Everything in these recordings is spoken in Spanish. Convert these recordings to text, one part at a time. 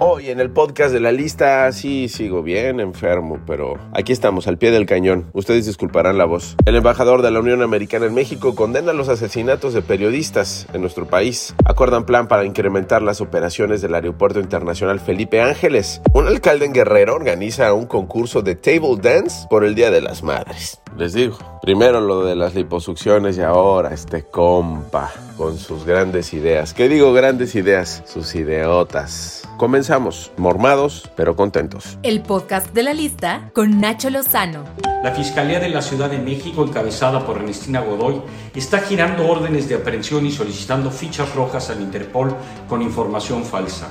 Hoy en el podcast de la lista sí sigo bien enfermo, pero aquí estamos al pie del cañón. Ustedes disculparán la voz. El embajador de la Unión Americana en México condena los asesinatos de periodistas en nuestro país. Acuerdan plan para incrementar las operaciones del Aeropuerto Internacional Felipe Ángeles. Un alcalde en Guerrero organiza un concurso de table dance por el Día de las Madres. Les digo, primero lo de las liposucciones y ahora este compa con sus grandes ideas. ¿Qué digo grandes ideas? Sus ideotas. Comenzamos, mormados pero contentos. El podcast de la lista con Nacho Lozano. La Fiscalía de la Ciudad de México, encabezada por Ernestina Godoy, está girando órdenes de aprehensión y solicitando fichas rojas al Interpol con información falsa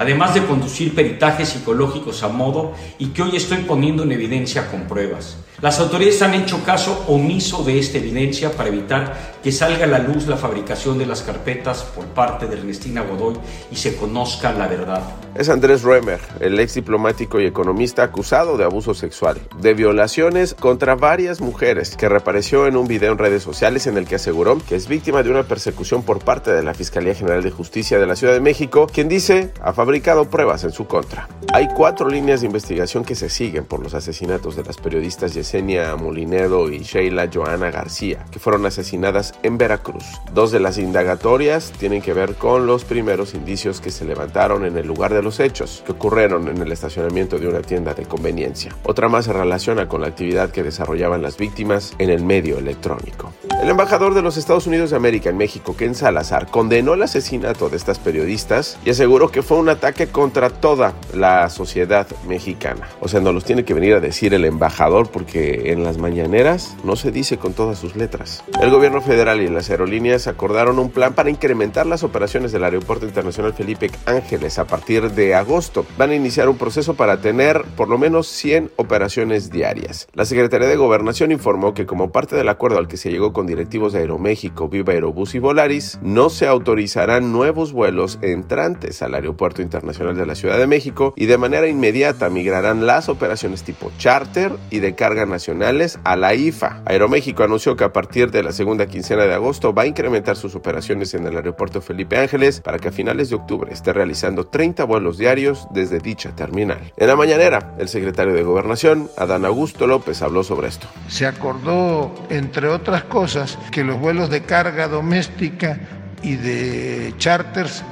además de conducir peritajes psicológicos a modo y que hoy estoy poniendo en evidencia con pruebas. Las autoridades han hecho caso omiso de esta evidencia para evitar que salga a la luz la fabricación de las carpetas por parte de Ernestina Godoy y se conozca la verdad. Es Andrés Roemer, el ex diplomático y economista acusado de abuso sexual, de violaciones contra varias mujeres, que reapareció en un video en redes sociales en el que aseguró que es víctima de una persecución por parte de la Fiscalía General de Justicia de la Ciudad de México, quien dice ha fabricado pruebas en su contra. Hay cuatro líneas de investigación que se siguen por los asesinatos de las periodistas Yesenia Molinedo y Sheila Joana García, que fueron asesinadas en Veracruz. Dos de las indagatorias tienen que ver con los primeros indicios que se levantaron en el lugar de los hechos, que ocurrieron en el estacionamiento de una tienda de conveniencia. Otra más se relaciona con la actividad que desarrollaban las víctimas en el medio electrónico. El embajador de los Estados Unidos de América en México, Ken Salazar, condenó el asesinato de estas periodistas y aseguró que fue un ataque contra toda la sociedad mexicana. O sea, no los tiene que venir a decir el embajador porque en las mañaneras no se dice con todas sus letras. El gobierno federal y las aerolíneas acordaron un plan para incrementar las operaciones del Aeropuerto Internacional Felipe Ángeles a partir de agosto. Van a iniciar un proceso para tener por lo menos 100 operaciones diarias. La Secretaría de Gobernación informó que como parte del acuerdo al que se llegó con directivos de Aeroméxico, Viva Aerobús y Volaris, no se autorizarán nuevos vuelos entrantes al Aeropuerto Internacional de la Ciudad de México y de manera inmediata migrarán las operaciones tipo charter y de carga nacionales a la IFA. Aeroméxico anunció que a partir de la segunda quincena de agosto va a incrementar sus operaciones en el Aeropuerto Felipe Ángeles para que a finales de octubre esté realizando 30 vuelos diarios desde dicha terminal. En la mañanera, el secretario de Gobernación, Adán Augusto López, habló sobre esto. Se acordó, entre otras cosas, que los vuelos de carga doméstica y de charters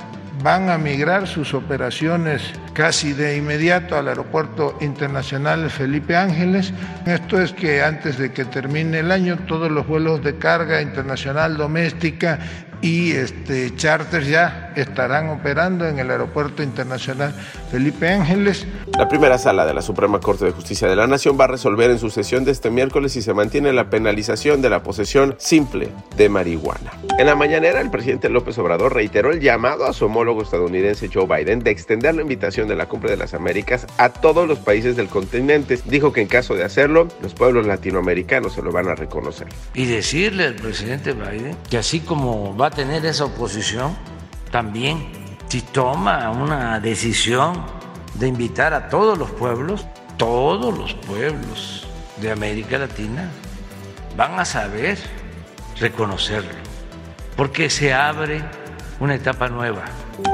van a migrar sus operaciones casi de inmediato al Aeropuerto Internacional Felipe Ángeles. Esto es que antes de que termine el año todos los vuelos de carga internacional doméstica y este, charters ya estarán operando en el Aeropuerto Internacional Felipe Ángeles. La primera sala de la Suprema Corte de Justicia de la Nación va a resolver en su sesión de este miércoles si se mantiene la penalización de la posesión simple de marihuana. En la mañanera, el presidente López Obrador reiteró el llamado a su homólogo estadounidense Joe Biden de extender la invitación de la Cumbre de las Américas a todos los países del continente. Dijo que en caso de hacerlo, los pueblos latinoamericanos se lo van a reconocer. Y decirle al presidente Biden que así como va a tener esa oposición, también si toma una decisión de invitar a todos los pueblos, todos los pueblos de América Latina van a saber reconocerlo porque se abre una etapa nueva.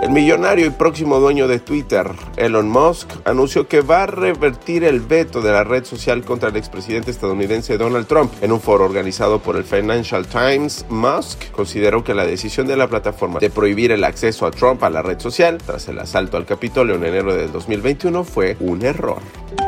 El millonario y próximo dueño de Twitter, Elon Musk, anunció que va a revertir el veto de la red social contra el expresidente estadounidense Donald Trump. En un foro organizado por el Financial Times, Musk consideró que la decisión de la plataforma de prohibir el acceso a Trump a la red social tras el asalto al Capitolio en enero del 2021 fue un error.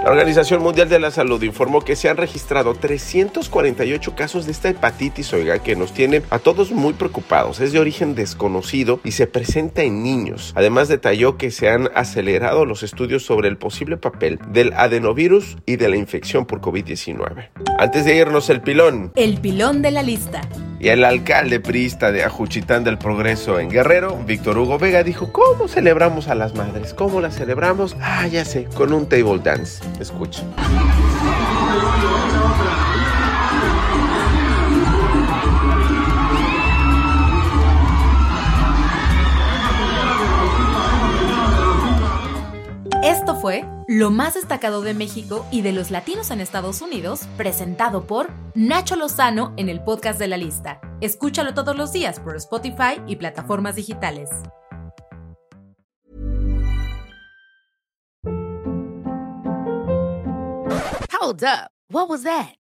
La Organización Mundial de la Salud informó que se han registrado 348 casos de esta hepatitis, oiga, que nos tiene a todos muy preocupados. Es de origen desconocido y se presenta en niños. Además detalló que se han acelerado los estudios sobre el posible papel del adenovirus y de la infección por COVID-19. Antes de irnos el pilón. El pilón de la lista. Y el alcalde priista de Ajuchitán del Progreso en Guerrero, Víctor Hugo Vega, dijo, ¿cómo celebramos a las madres? ¿Cómo las celebramos? Ah, ya sé, con un table dance. Escucha. fue Lo más destacado de México y de los latinos en Estados Unidos, presentado por Nacho Lozano en el podcast de la lista. Escúchalo todos los días por Spotify y plataformas digitales. Hold up, what was that?